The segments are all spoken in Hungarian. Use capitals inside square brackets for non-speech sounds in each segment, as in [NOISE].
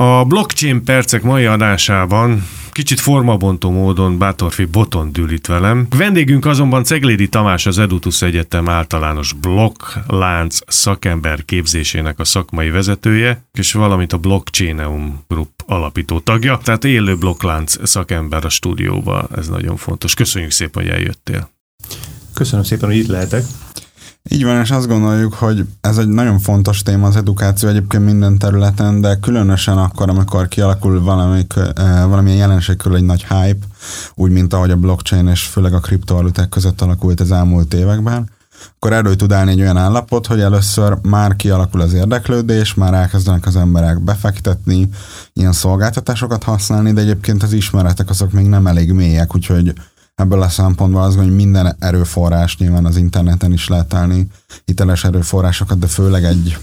A blockchain percek mai adásában kicsit formabontó módon Bátorfi Boton dül itt velem. Vendégünk azonban Ceglédi Tamás az Edutus Egyetem általános blokklánc szakember képzésének a szakmai vezetője, és valamint a Blockchaineum Group alapító tagja, tehát élő blokklánc szakember a stúdióba, ez nagyon fontos. Köszönjük szépen, hogy eljöttél. Köszönöm szépen, hogy itt lehetek. Így van, és azt gondoljuk, hogy ez egy nagyon fontos téma az edukáció egyébként minden területen, de különösen akkor, amikor kialakul valamik, valamilyen jelenség körül egy nagy hype, úgy, mint ahogy a blockchain és főleg a kriptovaluták között alakult az elmúlt években, akkor erről tud állni egy olyan állapot, hogy először már kialakul az érdeklődés, már elkezdenek az emberek befektetni, ilyen szolgáltatásokat használni, de egyébként az ismeretek azok még nem elég mélyek, úgyhogy ebből a szempontból az, hogy minden erőforrás nyilván az interneten is lehet állni hiteles erőforrásokat, de főleg egy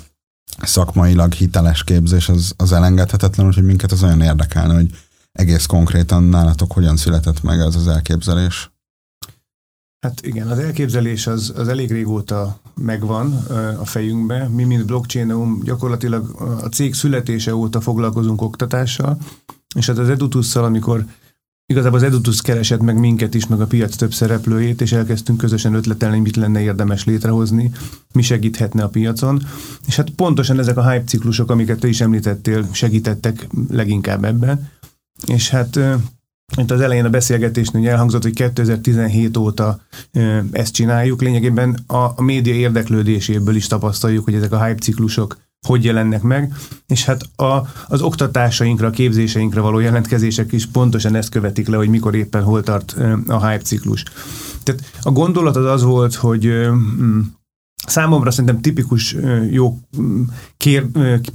szakmailag hiteles képzés az, az elengedhetetlen, úgyhogy minket az olyan érdekelne, hogy egész konkrétan nálatok hogyan született meg ez az elképzelés. Hát igen, az elképzelés az, az elég régóta megvan a fejünkbe. Mi, mint blockchain gyakorlatilag a cég születése óta foglalkozunk oktatással, és hát az Edutusszal, amikor Igazából az Edutus keresett meg minket is, meg a piac több szereplőjét, és elkezdtünk közösen ötletelni, mit lenne érdemes létrehozni, mi segíthetne a piacon. És hát pontosan ezek a hype ciklusok, amiket te is említettél, segítettek leginkább ebben. És hát mint az elején a beszélgetésnél elhangzott, hogy 2017 óta ezt csináljuk. Lényegében a média érdeklődéséből is tapasztaljuk, hogy ezek a hype ciklusok hogy jelennek meg, és hát a, az oktatásainkra, a képzéseinkre való jelentkezések is pontosan ezt követik le, hogy mikor éppen hol tart a hype ciklus. Tehát a gondolat az az volt, hogy mm, Számomra szerintem tipikus jó kér,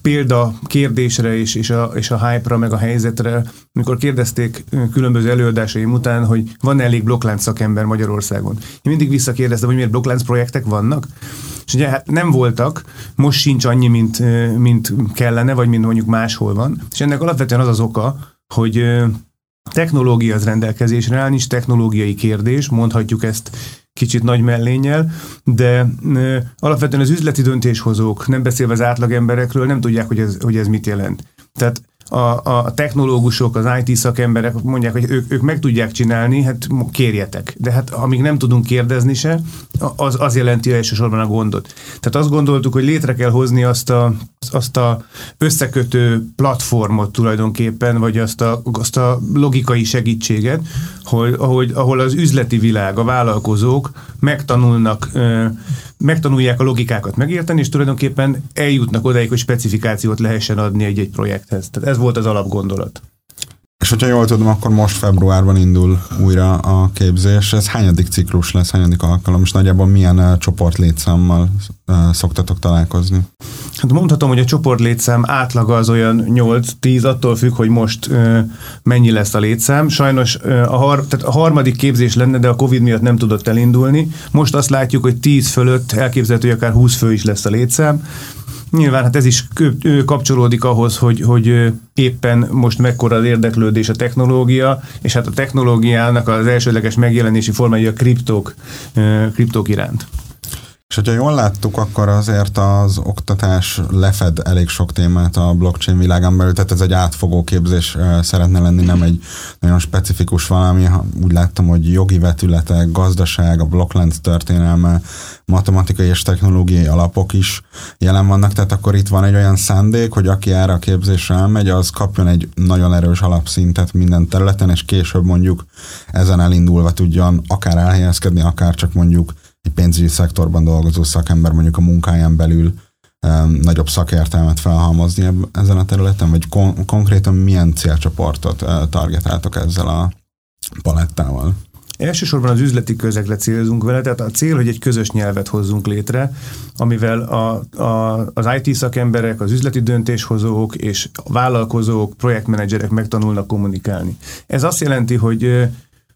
példa kérdésre és, és, a, és a hype-ra, meg a helyzetre, amikor kérdezték különböző előadásaim után, hogy van elég blokklánc szakember Magyarországon. Én mindig visszakérdeztem, hogy miért blokklánc projektek vannak, és ugye hát nem voltak, most sincs annyi, mint, mint kellene, vagy mint mondjuk máshol van. És ennek alapvetően az az oka, hogy technológia az rendelkezésre áll, nincs technológiai kérdés, mondhatjuk ezt kicsit nagy mellénnyel, de alapvetően az üzleti döntéshozók, nem beszélve az átlagemberekről, nem tudják, hogy ez, hogy ez mit jelent. Tehát a, a technológusok, az IT szakemberek mondják, hogy ők, ők meg tudják csinálni, hát kérjetek. De hát amíg nem tudunk kérdezni se, az, az jelenti elsősorban a gondot. Tehát azt gondoltuk, hogy létre kell hozni azt a, azt a összekötő platformot tulajdonképpen, vagy azt a, azt a logikai segítséget, hogy, ahogy, ahol az üzleti világ, a vállalkozók megtanulnak megtanulják a logikákat megérteni, és tulajdonképpen eljutnak odáig, hogy specifikációt lehessen adni egy-egy projekthez. Tehát ez volt az alapgondolat. És hogyha jól tudom, akkor most februárban indul újra a képzés. Ez hányadik ciklus lesz, hányadik alkalom, és nagyjából milyen uh, csoport létszámmal uh, szoktatok találkozni? Hát mondhatom, hogy a csoport létszám átlaga az olyan 8-10, attól függ, hogy most uh, mennyi lesz a létszám. Sajnos uh, a, har- tehát a harmadik képzés lenne, de a Covid miatt nem tudott elindulni. Most azt látjuk, hogy 10 fölött elképzelhető, hogy akár 20 fő is lesz a létszám. Nyilván hát ez is kapcsolódik ahhoz, hogy, hogy éppen most mekkora az érdeklődés a technológia, és hát a technológiának az elsődleges megjelenési formája a kriptók, kriptók iránt. És hogyha jól láttuk, akkor azért az oktatás lefed elég sok témát a blockchain világán belül, tehát ez egy átfogó képzés szeretne lenni, nem egy nagyon specifikus valami. Úgy láttam, hogy jogi vetületek, gazdaság, a blokklánc történelme, matematikai és technológiai alapok is jelen vannak, tehát akkor itt van egy olyan szándék, hogy aki erre a képzésre elmegy, az kapjon egy nagyon erős alapszintet minden területen, és később mondjuk ezen elindulva tudjon akár elhelyezkedni, akár csak mondjuk egy pénzügyi szektorban dolgozó szakember mondjuk a munkáján belül nagyobb szakértelmet felhalmozni ezen a területen, vagy kon- konkrétan milyen célcsoportot uh, targetáltok ezzel a palettával? Elsősorban az üzleti közegre célzunk vele, tehát a cél, hogy egy közös nyelvet hozzunk létre, amivel a, a, az IT szakemberek, az üzleti döntéshozók és vállalkozók, projektmenedzserek megtanulnak kommunikálni. Ez azt jelenti, hogy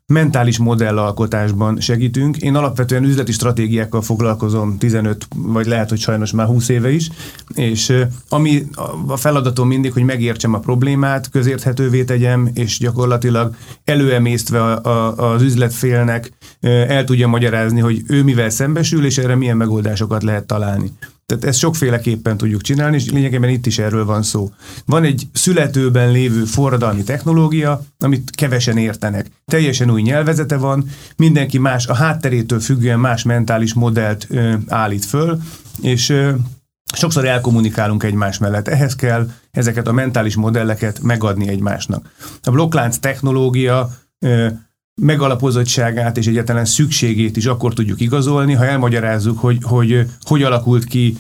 mentális modellalkotásban segítünk. Én alapvetően üzleti stratégiákkal foglalkozom 15, vagy lehet, hogy sajnos már 20 éve is, és ami a feladatom mindig, hogy megértsem a problémát, közérthetővé tegyem, és gyakorlatilag előemésztve a, a, az üzletfélnek el tudja magyarázni, hogy ő mivel szembesül, és erre milyen megoldásokat lehet találni. Tehát ezt sokféleképpen tudjuk csinálni, és lényegében itt is erről van szó. Van egy születőben lévő forradalmi technológia, amit kevesen értenek. Teljesen új nyelvezete van, mindenki más, a hátterétől függően más mentális modellt ö, állít föl, és ö, sokszor elkommunikálunk egymás mellett. Ehhez kell ezeket a mentális modelleket megadni egymásnak. A blokklánc technológia ö, megalapozottságát és egyáltalán szükségét is akkor tudjuk igazolni, ha elmagyarázzuk, hogy hogy, hogy alakult ki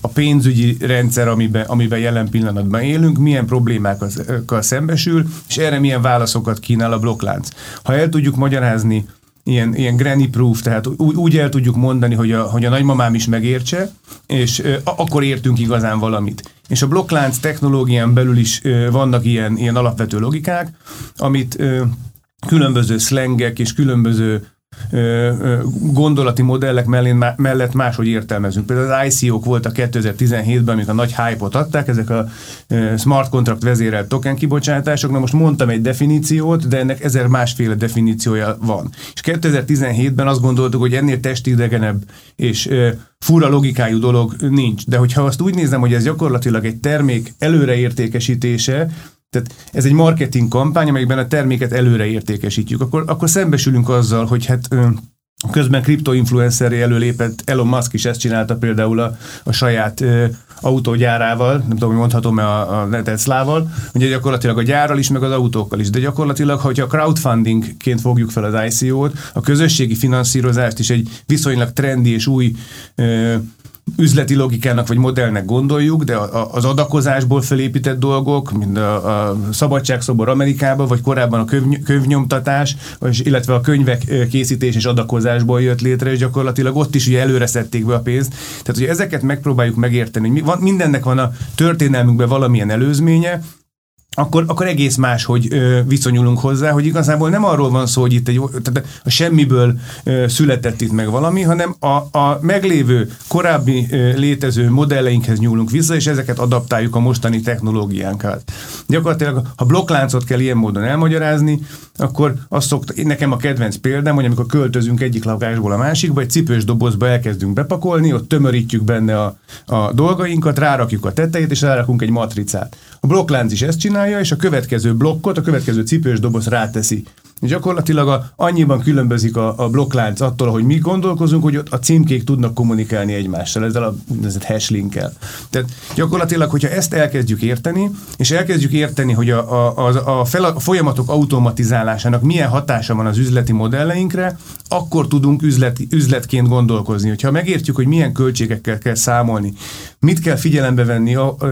a pénzügyi rendszer, amiben, amiben jelen pillanatban élünk, milyen problémákkal szembesül, és erre milyen válaszokat kínál a blokklánc. Ha el tudjuk magyarázni ilyen, ilyen granny proof, tehát úgy, úgy el tudjuk mondani, hogy a, hogy a nagymamám is megértse, és ö, akkor értünk igazán valamit. És a blokklánc technológián belül is vannak ilyen, ilyen alapvető logikák, amit különböző szlengek és különböző gondolati modellek mellett máshogy értelmezünk. Például az ICO-k voltak 2017-ben, amik a nagy hype-ot adták, ezek a smart contract vezérelt token kibocsátások. Na most mondtam egy definíciót, de ennek ezer másféle definíciója van. És 2017-ben azt gondoltuk, hogy ennél testidegenebb és fura logikájú dolog nincs. De hogyha azt úgy nézem, hogy ez gyakorlatilag egy termék előreértékesítése, tehát ez egy marketing kampány, amelyben a terméket előre értékesítjük. Akkor, akkor szembesülünk azzal, hogy hát közben kriptoinfluenceré előlépett Elon Musk is ezt csinálta például a, a saját ö, autógyárával, nem tudom, hogy mondhatom-e a, a Tesla-val, ugye gyakorlatilag a gyárral is, meg az autókkal is, de gyakorlatilag, hogyha crowdfundingként fogjuk fel az ICO-t, a közösségi finanszírozást is egy viszonylag trendi és új ö, üzleti logikának vagy modellnek gondoljuk, de az adakozásból felépített dolgok, mint a, a szabadságszobor Amerikában, vagy korábban a köv, könyvnyomtatás, illetve a könyvek készítés és adakozásból jött létre, és gyakorlatilag ott is ugye előre szedték be a pénzt. Tehát, hogy ezeket megpróbáljuk megérteni, hogy mi, van, mindennek van a történelmünkben valamilyen előzménye, akkor, akkor egész más, hogy viszonyulunk hozzá, hogy igazából nem arról van szó, hogy itt egy, tehát a semmiből ö, született itt meg valami, hanem a, a meglévő, korábbi ö, létező modelleinkhez nyúlunk vissza, és ezeket adaptáljuk a mostani technológiánkkal. Gyakorlatilag, ha blokkláncot kell ilyen módon elmagyarázni, akkor azt szokta, nekem a kedvenc példám, hogy amikor költözünk egyik lakásból a másikba, egy cipős dobozba elkezdünk bepakolni, ott tömörítjük benne a, a dolgainkat, rárakjuk a tetejét, és rárakunk egy matricát. A blokklánc is ezt csinálja, és a következő blokkot, a következő cipős doboz ráteszi. Gyakorlatilag a, annyiban különbözik a, a blokklánc attól, hogy mi gondolkozunk, hogy a címkék tudnak kommunikálni egymással, ezzel a úgynevezett hashlinkkel. Tehát gyakorlatilag, hogyha ezt elkezdjük érteni, és elkezdjük érteni, hogy a, a, a, a, fel, a folyamatok automatizálásának milyen hatása van az üzleti modelleinkre, akkor tudunk üzleti, üzletként gondolkozni. Hogyha megértjük, hogy milyen költségekkel kell számolni, mit kell figyelembe venni, a, a,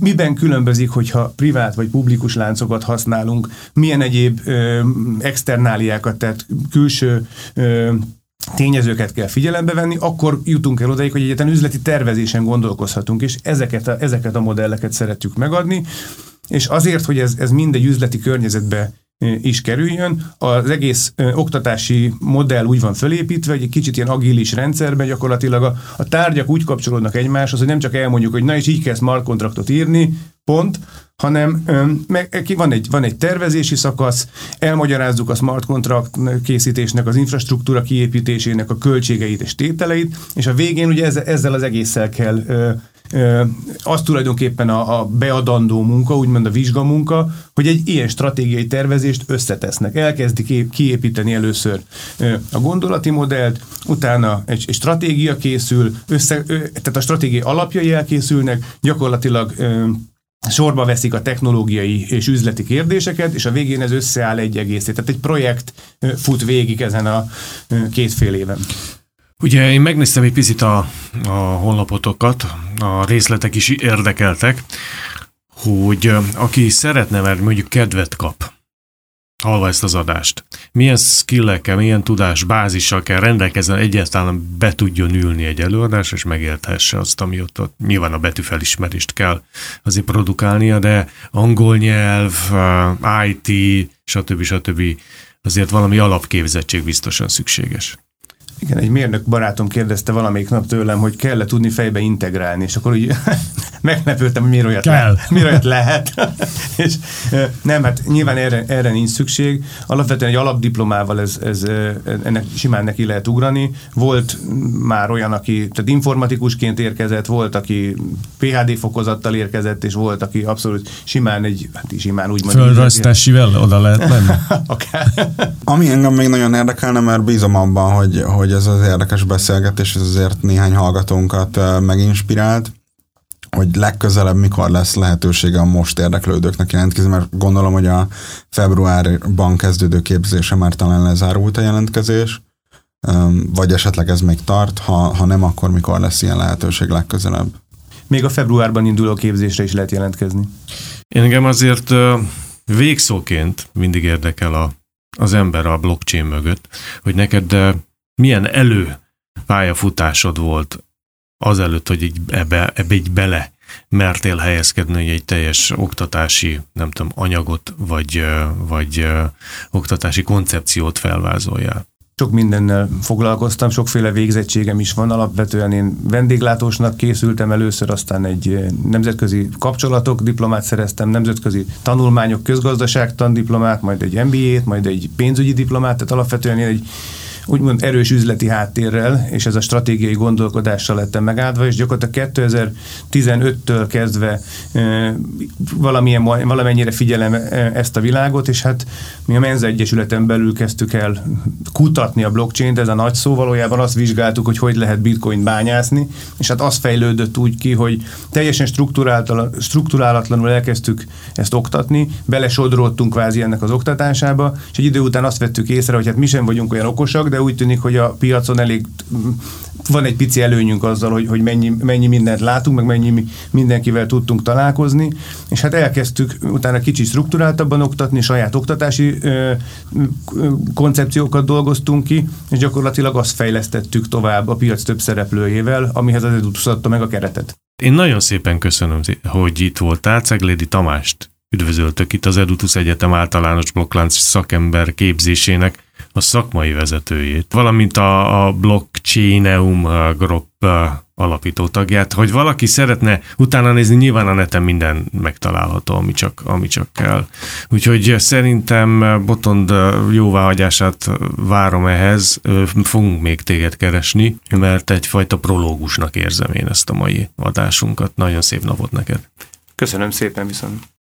miben különbözik, hogyha privát vagy publikus láncokat használunk, milyen egyéb ö, externáliákat, tehát külső tényezőket kell figyelembe venni, akkor jutunk el odaig, hogy egyetlen üzleti tervezésen gondolkozhatunk, és ezeket a, ezeket a modelleket szeretjük megadni, és azért, hogy ez, ez mindegy üzleti környezetbe is kerüljön. Az egész oktatási modell úgy van fölépítve, hogy egy kicsit ilyen agilis rendszerben gyakorlatilag a, a tárgyak úgy kapcsolódnak egymáshoz, hogy nem csak elmondjuk, hogy na és így kell smart kontraktot írni, pont, hanem meg, van, egy, van egy tervezési szakasz, elmagyarázzuk a smart contract készítésnek, az infrastruktúra kiépítésének a költségeit és tételeit, és a végén ugye ezzel, az egésszel kell az tulajdonképpen a, a beadandó munka, úgymond a vizsgamunka, hogy egy ilyen stratégiai tervezést összetesznek. Elkezdik kiépíteni először a gondolati modellt, utána egy, egy stratégia készül, össze, tehát a stratégiai alapjai elkészülnek, gyakorlatilag sorba veszik a technológiai és üzleti kérdéseket, és a végén ez összeáll egy egészét. Tehát egy projekt fut végig ezen a két fél éven. Ugye én megnéztem egy picit a, a honlapotokat, a részletek is érdekeltek, hogy aki szeretne, mert mondjuk kedvet kap halva ezt az adást. Milyen skillekkel, milyen tudás, kell rendelkezzen, egyáltalán be tudjon ülni egy előadás, és megérthesse azt, ami ott, ott nyilván a betűfelismerést kell azért produkálnia, de angol nyelv, IT, stb. stb. azért valami alapképzettség biztosan szükséges. Igen, egy mérnök barátom kérdezte valamelyik nap tőlem, hogy kell-e tudni fejbe integrálni, és akkor úgy [LAUGHS] meglepődtem, hogy miért olyat, kell. Le, miért olyat lehet. [LAUGHS] és nem, hát nyilván erre, erre nincs szükség. Alapvetően egy alapdiplomával ez, ez, ennek simán neki lehet ugrani. Volt már olyan, aki tehát informatikusként érkezett, volt, aki PHD fokozattal érkezett, és volt, aki abszolút simán egy, hát simán úgy mondjuk. Földrajztásivel oda lehet menni. [LAUGHS] Akár. Ami engem még nagyon érdekelne, mert bízom abban, hogy, hogy ez az érdekes beszélgetés, ez azért néhány hallgatónkat meginspirált, hogy legközelebb mikor lesz lehetősége a most érdeklődőknek jelentkezni, mert gondolom, hogy a februárban kezdődő képzése már talán lezárult a jelentkezés, vagy esetleg ez még tart, ha, ha nem, akkor mikor lesz ilyen lehetőség legközelebb? Még a februárban induló képzésre is lehet jelentkezni. Én engem azért végszóként mindig érdekel a, az ember a blockchain mögött, hogy neked milyen elő pályafutásod volt azelőtt, hogy így ebbe, ebbe így bele mertél helyezkedni, hogy egy teljes oktatási, nem tudom, anyagot, vagy, vagy oktatási koncepciót felvázoljál? Sok mindennel foglalkoztam, sokféle végzettségem is van. Alapvetően én vendéglátósnak készültem először, aztán egy nemzetközi kapcsolatok diplomát szereztem, nemzetközi tanulmányok, közgazdaságtan diplomát, majd egy MBA-t, majd egy pénzügyi diplomát, tehát alapvetően én egy úgymond erős üzleti háttérrel, és ez a stratégiai gondolkodással lettem megáldva, és gyakorlatilag 2015-től kezdve valamilyen, valamennyire figyelem ezt a világot, és hát mi a Menza Egyesületen belül kezdtük el kutatni a blockchain-t, ez a nagy szó, valójában azt vizsgáltuk, hogy hogy lehet bitcoin bányászni, és hát az fejlődött úgy ki, hogy teljesen struktúrálatlanul elkezdtük ezt oktatni, belesodródtunk kvázi ennek az oktatásába, és egy idő után azt vettük észre, hogy hát mi sem vagyunk olyan okosak, de úgy tűnik, hogy a piacon elég van egy pici előnyünk azzal, hogy, hogy mennyi, mennyi mindent látunk, meg mennyi mindenkivel tudtunk találkozni, és hát elkezdtük utána kicsit struktúráltabban oktatni, saját oktatási ö, koncepciókat dolgoztunk ki, és gyakorlatilag azt fejlesztettük tovább a piac több szereplőjével, amihez az Edutus adta meg a keretet. Én nagyon szépen köszönöm, hogy itt voltál, Ceglédi Tamást üdvözöltök itt az Edutus Egyetem általános blokklánc szakember képzésének a szakmai vezetőjét, valamint a, a Blockchaineum Group alapító tagját, hogy valaki szeretne utána nézni, nyilván a neten minden megtalálható, ami csak, ami csak kell. Úgyhogy szerintem Botond jóváhagyását várom ehhez, fogunk még téged keresni, mert egyfajta prológusnak érzem én ezt a mai adásunkat. Nagyon szép napot neked! Köszönöm szépen viszont!